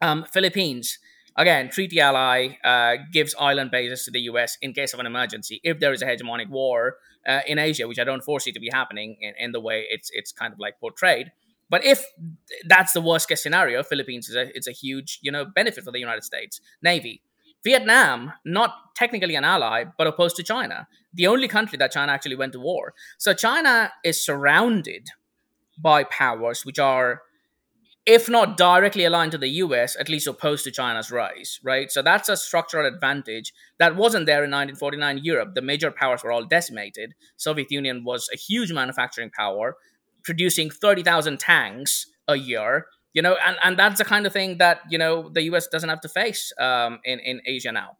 Um, Philippines, again, treaty ally, uh, gives island bases to the U.S. in case of an emergency if there is a hegemonic war uh, in Asia, which I don't foresee to be happening in, in the way it's it's kind of like portrayed. But if that's the worst case scenario, Philippines is a it's a huge you know benefit for the United States Navy. Vietnam, not technically an ally, but opposed to China, the only country that China actually went to war. So China is surrounded by powers which are, if not directly aligned to the US, at least opposed to China's rise, right? So that's a structural advantage that wasn't there in 1949 Europe. The major powers were all decimated. Soviet Union was a huge manufacturing power, producing 30,000 tanks a year you know, and, and that's the kind of thing that, you know, the US doesn't have to face um, in, in Asia now.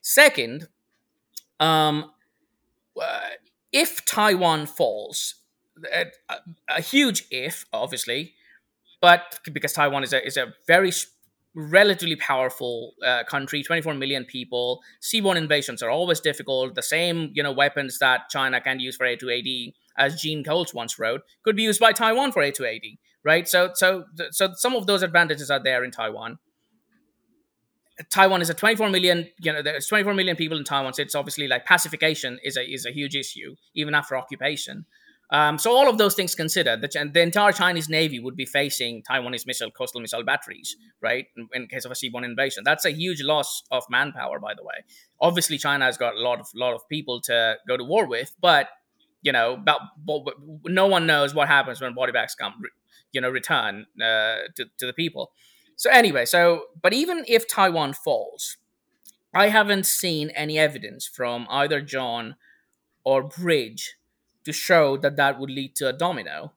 Second, um, uh, if Taiwan falls, a, a, a, huge if, obviously, but because Taiwan is a is a very relatively powerful uh, country 24 million people seaborne invasions are always difficult. The same you know weapons that china can use for a2ad as gene coles once wrote could be used by taiwan for a2ad right? So so so some of those advantages are there in taiwan. Taiwan is a 24 million you know there's 24 million people in taiwan so it's obviously like pacification is a is a huge issue even after occupation um, so all of those things considered, the, the, entire Chinese Navy would be facing Taiwanese missile coastal missile batteries, right? In, in, case of a seaborne invasion, that's a huge loss of manpower. By the way, obviously China has got a lot of lot of people to go to war with, but you know, about, no one knows what happens when body bags come, you know, return uh, to to the people. So anyway, so but even if Taiwan falls, I haven't seen any evidence from either John or Bridge to show that that would lead to a domino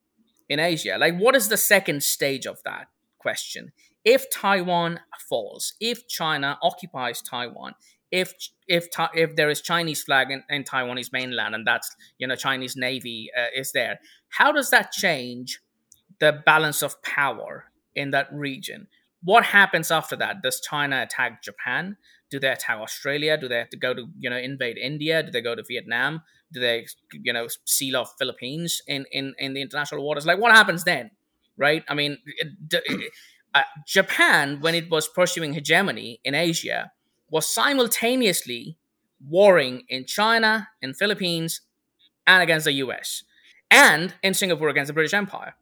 in Asia. Like, what is the second stage of that question? If Taiwan falls, if China occupies Taiwan, if if if there is Chinese flag in, in Taiwanese mainland and that's you know Chinese navy uh, is there, how does that change the balance of power in that region? What happens after that? Does China attack Japan? Do they attack Australia? Do they have to go to you know invade India? Do they go to Vietnam? Do they you know seal off Philippines in in in the international waters? Like what happens then, right? I mean, uh, Japan when it was pursuing hegemony in Asia was simultaneously warring in China, in Philippines, and against the U.S. and in Singapore against the British Empire.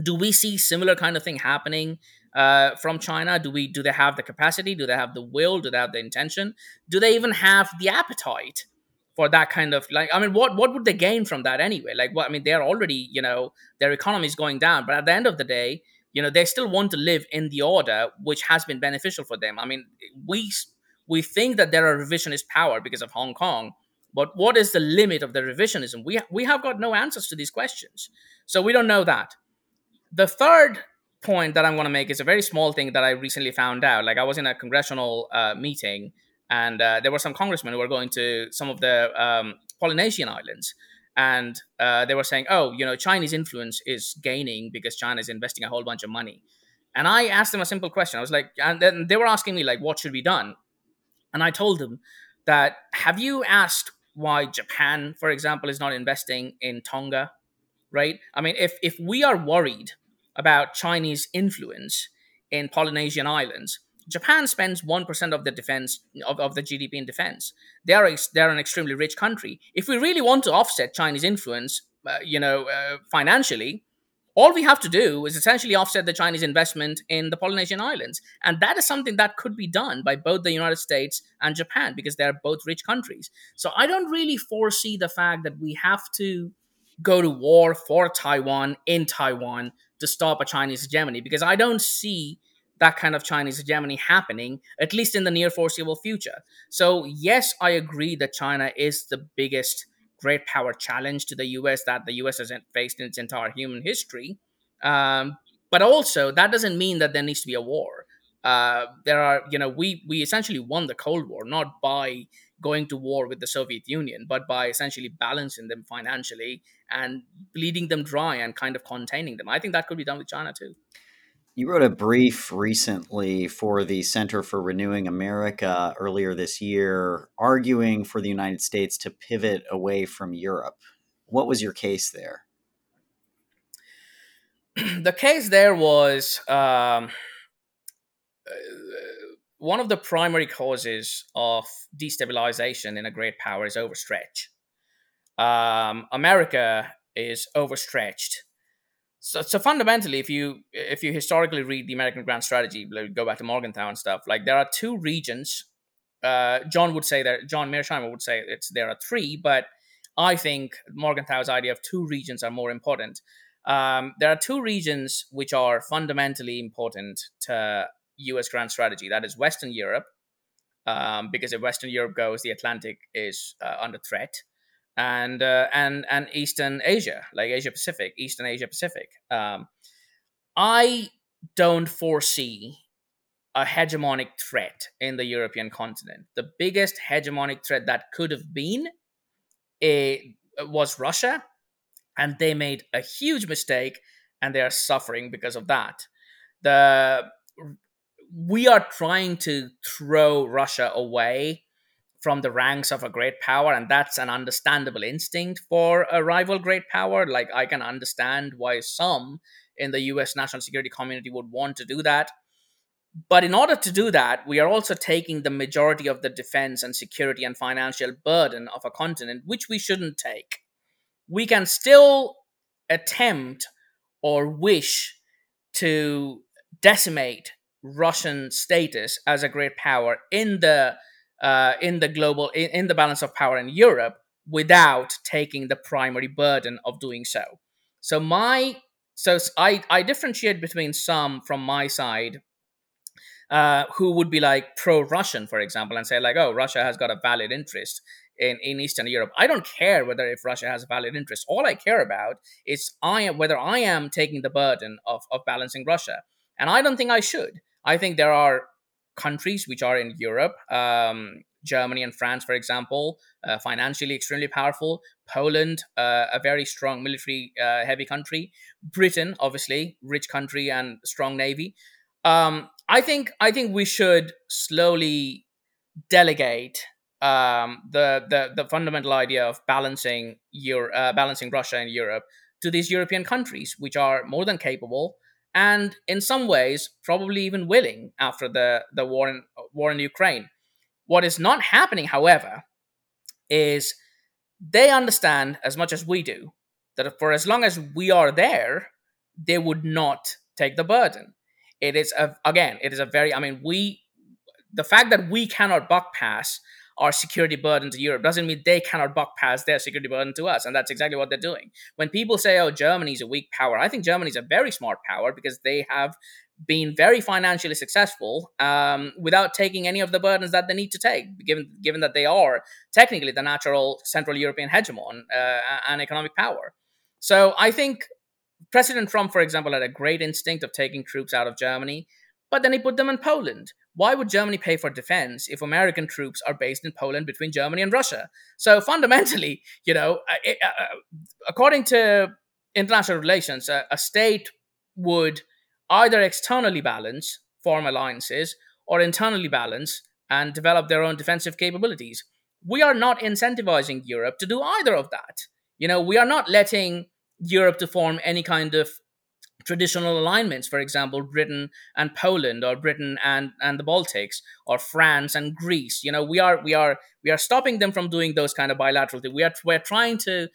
Do we see similar kind of thing happening uh, from China? Do we do they have the capacity? Do they have the will? Do they have the intention? Do they even have the appetite for that kind of like? I mean, what what would they gain from that anyway? Like, what I mean, they're already you know their economy is going down, but at the end of the day, you know they still want to live in the order which has been beneficial for them. I mean, we we think that there are revisionist power because of Hong Kong. But what is the limit of the revisionism? We, we have got no answers to these questions. So we don't know that. The third point that I'm going to make is a very small thing that I recently found out. Like I was in a congressional uh, meeting, and uh, there were some congressmen who were going to some of the um, Polynesian islands, and uh, they were saying, "Oh, you know, Chinese influence is gaining because China is investing a whole bunch of money." And I asked them a simple question. I was like, and then they were asking me like, "What should be done?" And I told them that, "Have you asked why Japan, for example, is not investing in Tonga?" Right? I mean, if if we are worried about Chinese influence in Polynesian islands. Japan spends 1% of the defense of, of the GDP in defense. They are, they're an extremely rich country. If we really want to offset Chinese influence, uh, you know, uh, financially, all we have to do is essentially offset the Chinese investment in the Polynesian islands. And that is something that could be done by both the United States and Japan because they're both rich countries. So I don't really foresee the fact that we have to go to war for Taiwan in Taiwan to stop a Chinese hegemony because I don't see that kind of Chinese hegemony happening, at least in the near foreseeable future. So, yes, I agree that China is the biggest great power challenge to the US that the US hasn't faced in its entire human history. Um, but also, that doesn't mean that there needs to be a war. Uh, there are, you know, we we essentially won the Cold War not by going to war with the Soviet Union, but by essentially balancing them financially and bleeding them dry and kind of containing them. I think that could be done with China too. You wrote a brief recently for the Center for Renewing America earlier this year, arguing for the United States to pivot away from Europe. What was your case there? the case there was um, one of the primary causes of destabilization in a great power is overstretch. Um, America is overstretched. So, so fundamentally, if you if you historically read the American Grand Strategy, like go back to Morgenthau and stuff, like there are two regions. Uh, John would say that John Mearsheimer would say it's there are three, but I think Morgenthau's idea of two regions are more important. Um, there are two regions which are fundamentally important to US grand strategy. That is Western Europe, um, because if Western Europe goes, the Atlantic is uh, under threat, and uh, and and Eastern Asia, like Asia Pacific, Eastern Asia Pacific. Um, I don't foresee a hegemonic threat in the European continent. The biggest hegemonic threat that could have been it was Russia, and they made a huge mistake, and they are suffering because of that. The we are trying to throw Russia away from the ranks of a great power, and that's an understandable instinct for a rival great power. Like, I can understand why some in the US national security community would want to do that. But in order to do that, we are also taking the majority of the defense and security and financial burden of a continent, which we shouldn't take. We can still attempt or wish to decimate Russian status as a great power in the uh, in the global in, in the balance of power in Europe without taking the primary burden of doing so. So my so I I differentiate between some from my side uh, who would be like pro-Russian, for example, and say like, oh, Russia has got a valid interest in, in Eastern Europe. I don't care whether if Russia has a valid interest. All I care about is I am whether I am taking the burden of, of balancing Russia. And I don't think I should. I think there are countries which are in Europe, um, Germany and France, for example, uh, financially extremely powerful. Poland, uh, a very strong military uh, heavy country. Britain, obviously, rich country and strong navy. Um, I think I think we should slowly delegate um, the, the the fundamental idea of balancing your uh, balancing Russia and Europe to these European countries, which are more than capable and in some ways probably even willing after the, the war in war in Ukraine. What is not happening, however, is they understand as much as we do that for as long as we are there, they would not take the burden. It is a, again, it is a very I mean we the fact that we cannot buck pass our security burden to Europe doesn't mean they cannot buck pass their security burden to us. And that's exactly what they're doing. When people say, oh, Germany's a weak power, I think Germany's a very smart power because they have been very financially successful um, without taking any of the burdens that they need to take, given given that they are technically the natural Central European hegemon uh, and economic power. So I think President Trump, for example, had a great instinct of taking troops out of Germany, but then he put them in Poland why would Germany pay for defense if American troops are based in Poland between Germany and Russia? So fundamentally, you know, uh, uh, according to international relations, a state would either externally balance, form alliances, or internally balance and develop their own defensive capabilities. We are not incentivizing Europe to do either of that. You know, we are not letting Europe to form any kind of traditional alignments for example britain and poland or britain and and the baltics or france and greece. You know we are we are we are stopping them from doing those kind of bilateral things. We are we're trying to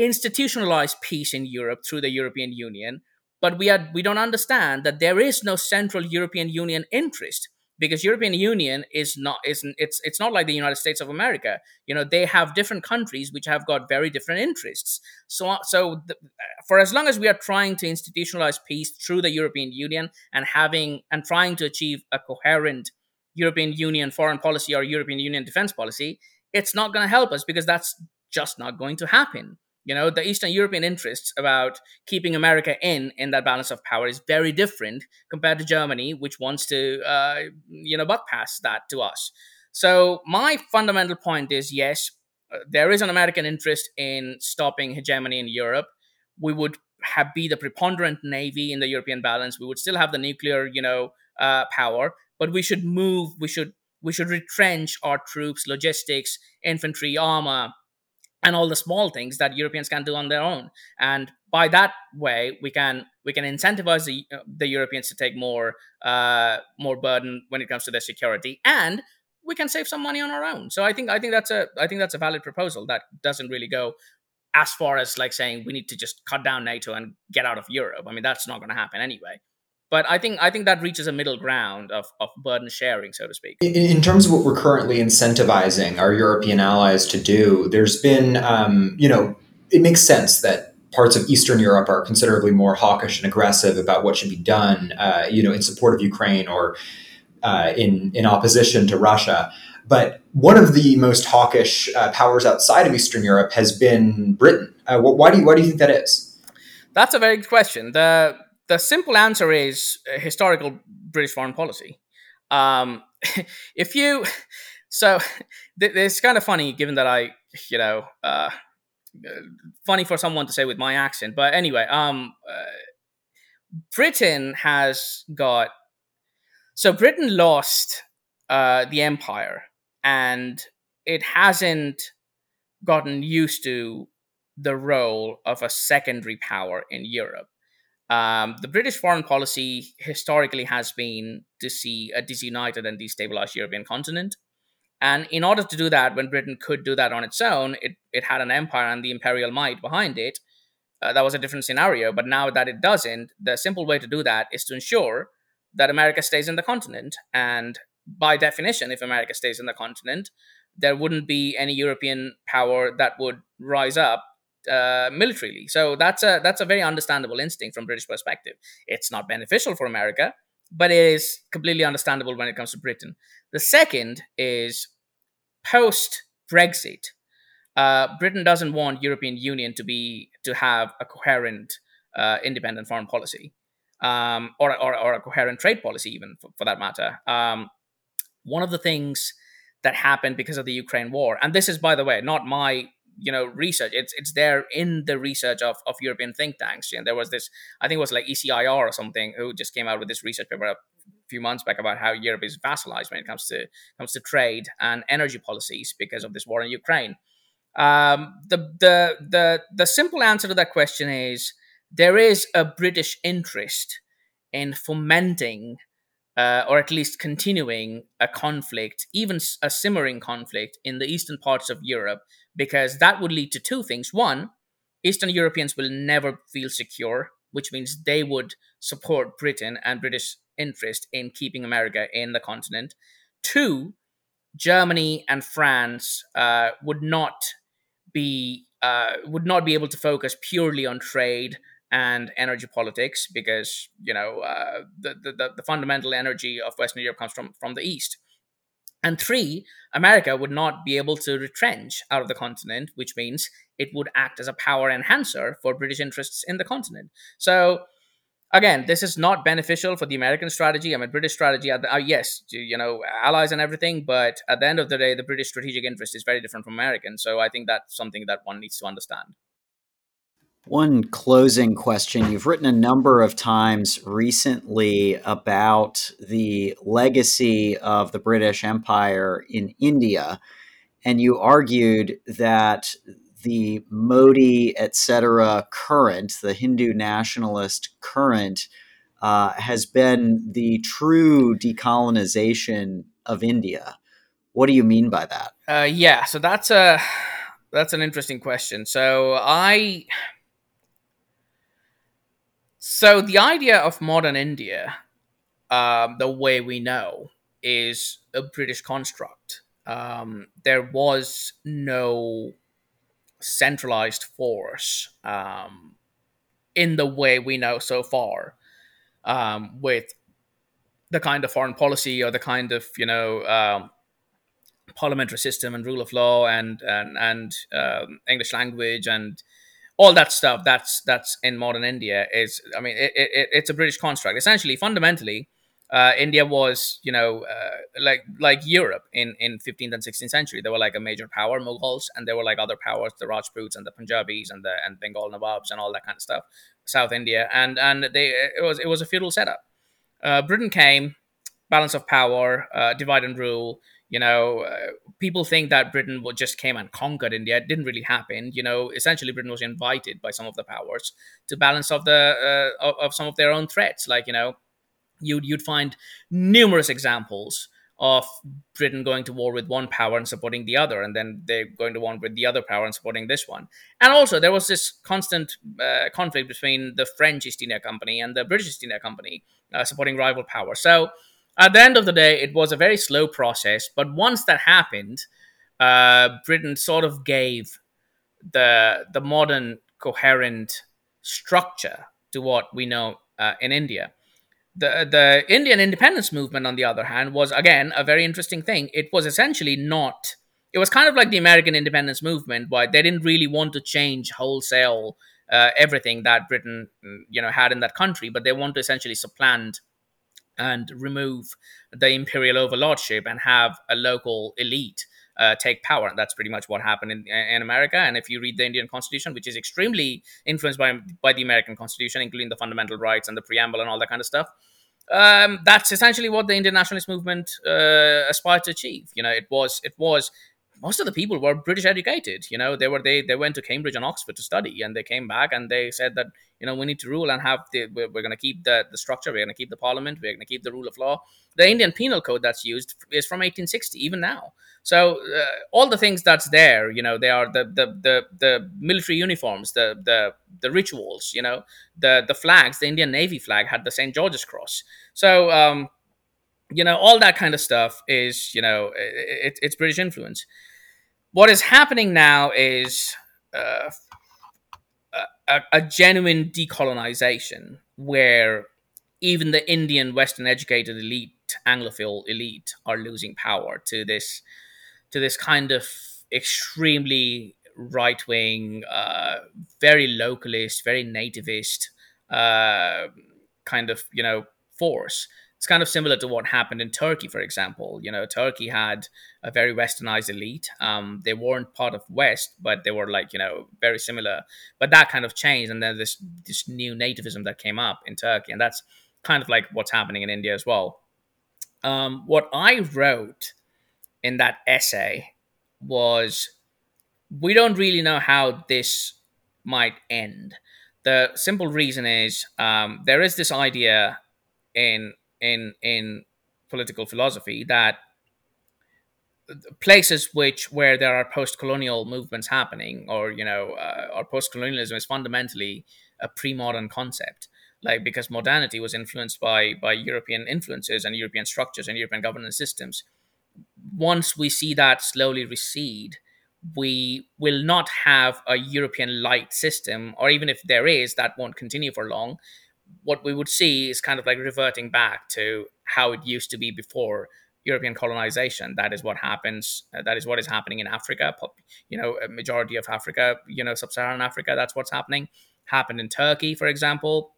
institutionalize peace in europe through the european union but we are we don't understand that there is no central european union interest because European Union is not is it's it's not like the United States of America. You know, they have different countries which have got very different interests. So uh, so the, uh, for as long as we are trying to institutionalize peace through the European Union and having and trying to achieve a coherent European Union foreign policy or European Union defense policy, it's not going to help us because that's just not going to happen. You know, the Eastern European interests about keeping America in in that balance of power is very different compared to Germany, which wants to, uh, you know, buck pass that to us. So my fundamental point is yes, uh, there is an American interest in stopping hegemony in Europe. We would have be the preponderant navy in the European balance. We would still have the nuclear, you know, uh, power, but we should move. We should we should retrench our troops, logistics, infantry, armor, and all the small things that Europeans can do on their own. And by that way, we can we can incentivize the, uh, the Europeans to take more uh, more burden when it comes to their security, and we can save some money on our own. So I think I think that's a I think that's a valid proposal that doesn't really go as far as like saying we need to just cut down NATO and get out of Europe. I mean that's not going to happen anyway but I think I think that reaches a middle ground of, of burden sharing, so to speak. In, in terms of what we're currently incentivizing our European allies to do, there's been, um, you know, it makes sense that parts of Eastern Europe are considerably more hawkish and aggressive about what should be done, uh, you know, in support of Ukraine or uh, in in opposition to Russia. But one of the most hawkish uh, powers outside of Eastern Europe has been Britain. Uh, why do you why do you think that is? That's a very good question. The the simple answer is uh, historical British foreign policy. Um, if you, so th- it's kind of funny given that I you know, uh, funny for someone to say with my accent. But anyway, um, uh, Britain has got so Britain lost uh, the empire, and it hasn't gotten used to the role of a secondary power in Europe. Um, the British foreign policy historically has been to see a disunited and destabilized European continent. And in order to do that, when Britain could do that on its own, it, it had an empire and the imperial might behind it. Uh, that was a different scenario. But now that it doesn't, the simple way to do that is to ensure that America stays in the continent. And by definition, if America stays in the continent, there wouldn't be any European power that would rise up uh, militarily. So that's a that's a very understandable instinct from British perspective. It's not beneficial for America, but it is completely understandable when it comes to Britain. The second is post Brexit. Uh, Britain doesn't want European Union to be to have a coherent, uh, independent foreign policy, um, or, or, or a coherent trade policy, even for, for that matter. Um, one of the things that happened because of the Ukraine war, and this is, by the way, not my you know research. It's it's there in the research of, of european think tanks. And there was this i think it was like ECFR or something who just came out with this research paper a few months back about how europe is vassalized when it comes to comes to trade and energy policies because of this war in ukraine. Um, the the the the simple answer to that question is there is a british interest in fomenting uh, or at least continuing a conflict, even a simmering conflict in the eastern parts of Europe, because that would lead to two things. One, Eastern Europeans will never feel secure, which means they would support Britain and British interest in keeping America in the continent. Two, Germany and France uh, would not be uh, would not be able to focus purely on trade and energy politics because you know uh, the, the the fundamental energy of Western Europe comes from from the east. And three, America would not be able to retrench out of the continent, which means it would act as a power enhancer for British interests in the continent. So, again, this is not beneficial for the American strategy. I mean, British strategy, uh, yes, you know, allies and everything, but at the end of the day, the British strategic interest is very different from American. So, I think that's something that one needs to understand. One closing question. You've written a number of times recently about the legacy of the British Empire in India, and you argued that the Modi, etc., current, the Hindu nationalist current, uh, has been the true decolonization of India. What do you mean by that? Uh, yeah, so that's a that's an interesting question. So I so the idea of modern India, um, the way we know, is a British construct. Um, there was no centralized force um, in the way we know so far, um, with the kind of foreign policy or the kind of you know um, parliamentary system and rule of law and and and um, English language and all that stuff that's that's in modern India is I mean it, it, it's a British construct. Essentially fundamentally uh, India was you know uh, like like Europe in in 15th and 16th century. They were like a major power Mughals and there were like other powers the Rajputs and the Punjabis and the and Bengal Nawabs and all that kind of stuff South India. And and they it was it was a feudal setup. Uh, Britain came balance of power uh, divide and rule you know, uh, people think that Britain just came and conquered India. It didn't really happen. You know, essentially Britain was invited by some of the powers to balance of the uh, of, of, some of their own threats. Like you know, you'd you'd find numerous examples of Britain going to war with one power and supporting the other, and then they're going to war with the other power and supporting this one. And also, there was this constant uh, conflict between the French East India Company and the British East India Company uh, supporting rival powers. So at the end of the day, it was a very slow process. But once that happened, uh, Britain sort of gave the the modern coherent structure to what we know uh, in India. The the Indian independence movement, on the other hand, was again a very interesting thing. It was essentially not. It was kind of like the American independence movement, but they didn't really want to change wholesale uh, everything that Britain, you know, had in that country. But they want to essentially supplant and remove the imperial overlordship and have a local elite uh, take power. That's pretty much what happened in, in America. And if you read the Indian Constitution, which is extremely influenced by, by the American Constitution, including the fundamental rights and the preamble and all that kind of stuff, um, that's essentially what the Indian nationalist movement uh, aspired to achieve. You know, it was it was most of the people were British educated. You know, they were they they went to Cambridge and Oxford to study, and they came back and they said that you know we need to rule and have the we're, we're going to keep the the structure, we're going to keep the parliament, we're going to keep the rule of law. The Indian Penal Code that's used is from 1860, even now. So uh, all the things that's there, you know, they are the the the, the military uniforms, the the the rituals, you know, the the flags. The Indian Navy flag had the St George's Cross. So. Um, you know all that kind of stuff is you know it, it's british influence what is happening now is uh, a, a, genuine decolonization where even the Indian Western educated elite, Anglophile elite, are losing power to this to this kind of extremely right wing, uh, very localist, very nativist uh, kind of you know force it's kind of similar to what happened in Turkey, for example. You know, Turkey had a very westernized elite. Um, they weren't part of West, but they were like you know very similar. But that kind of changed, and then this this new nativism that came up in Turkey, and that's kind of like what's happening in India as well. Um, what I wrote in that essay was we don't really know how this might end. The simple reason is um, there is this idea in in in political philosophy that places which where there are post-colonial movements happening or you know uh, or post-colonialism is fundamentally a pre-modern concept. Like because modernity was influenced by by european influences and european structures and european governance systems once we see that slowly recede we will not have a european light system or even if there is that won't continue for long what we would see is kind of like reverting back to how it used to be before European colonization. That is what happens. Uh, that is what is happening in Africa. You know, a majority of Africa, you know, sub-Saharan Africa. That's what's happening. Happened in Turkey, for example.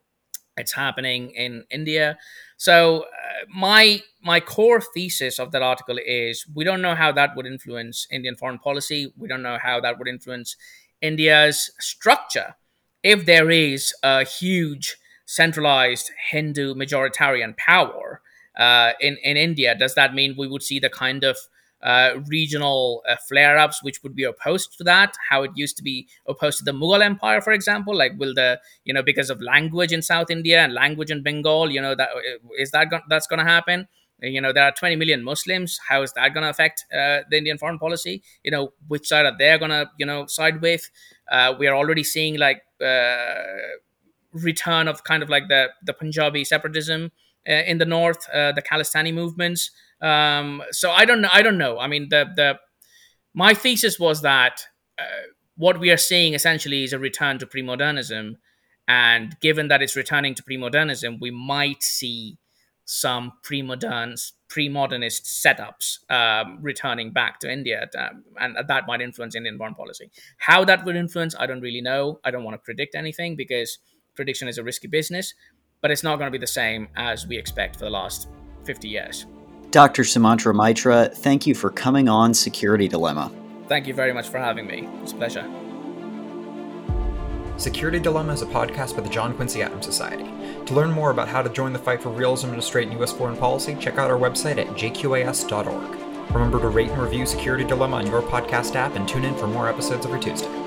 It's happening in India. So uh, my my core thesis of that article is we don't know how that would influence Indian foreign policy. We don't know how that would influence India's structure if there is a huge centralized Hindu majoritarian power uh, in in India, does that mean we would see the kind of uh, regional uh, flare-ups which would be opposed to that? How it used to be opposed to the mughal empire for example? Like will the you know because of language in south india and language in bengal you know that uh, that go- that's going to happen you know there are 20 million muslims. How is that going to affect uh, the indian foreign policy? You know which side are they going to you know side with? Uh, we are already seeing like return of kind of like the the Punjabi separatism uh, in the north, uh, the Khalistani movements. Um, so I don't know. I don't know. I mean, the the my thesis was that uh, what we are seeing essentially is a return to pre-modernism, and given that it's returning to pre-modernism, we might see some pre-modern pre-modernist setups um, returning back to India, um, and that might influence Indian foreign policy. How that would influence, I don't really know. I don't want to predict anything because prediction is a risky business, but it's not going to be the same as we expect for the last 50 years. Dr. Sumantra Maitra, thank you for coming on Security Dilemma. Thank you very much for having me. It's a pleasure. Security Dilemma is a podcast by the John Quincy Adams Society. To learn more about how to join the fight for realism and a straight U.S. foreign policy, check out our website at jqas.org. Remember to rate and review Security Dilemma on your podcast app and tune in for more episodes every Tuesday.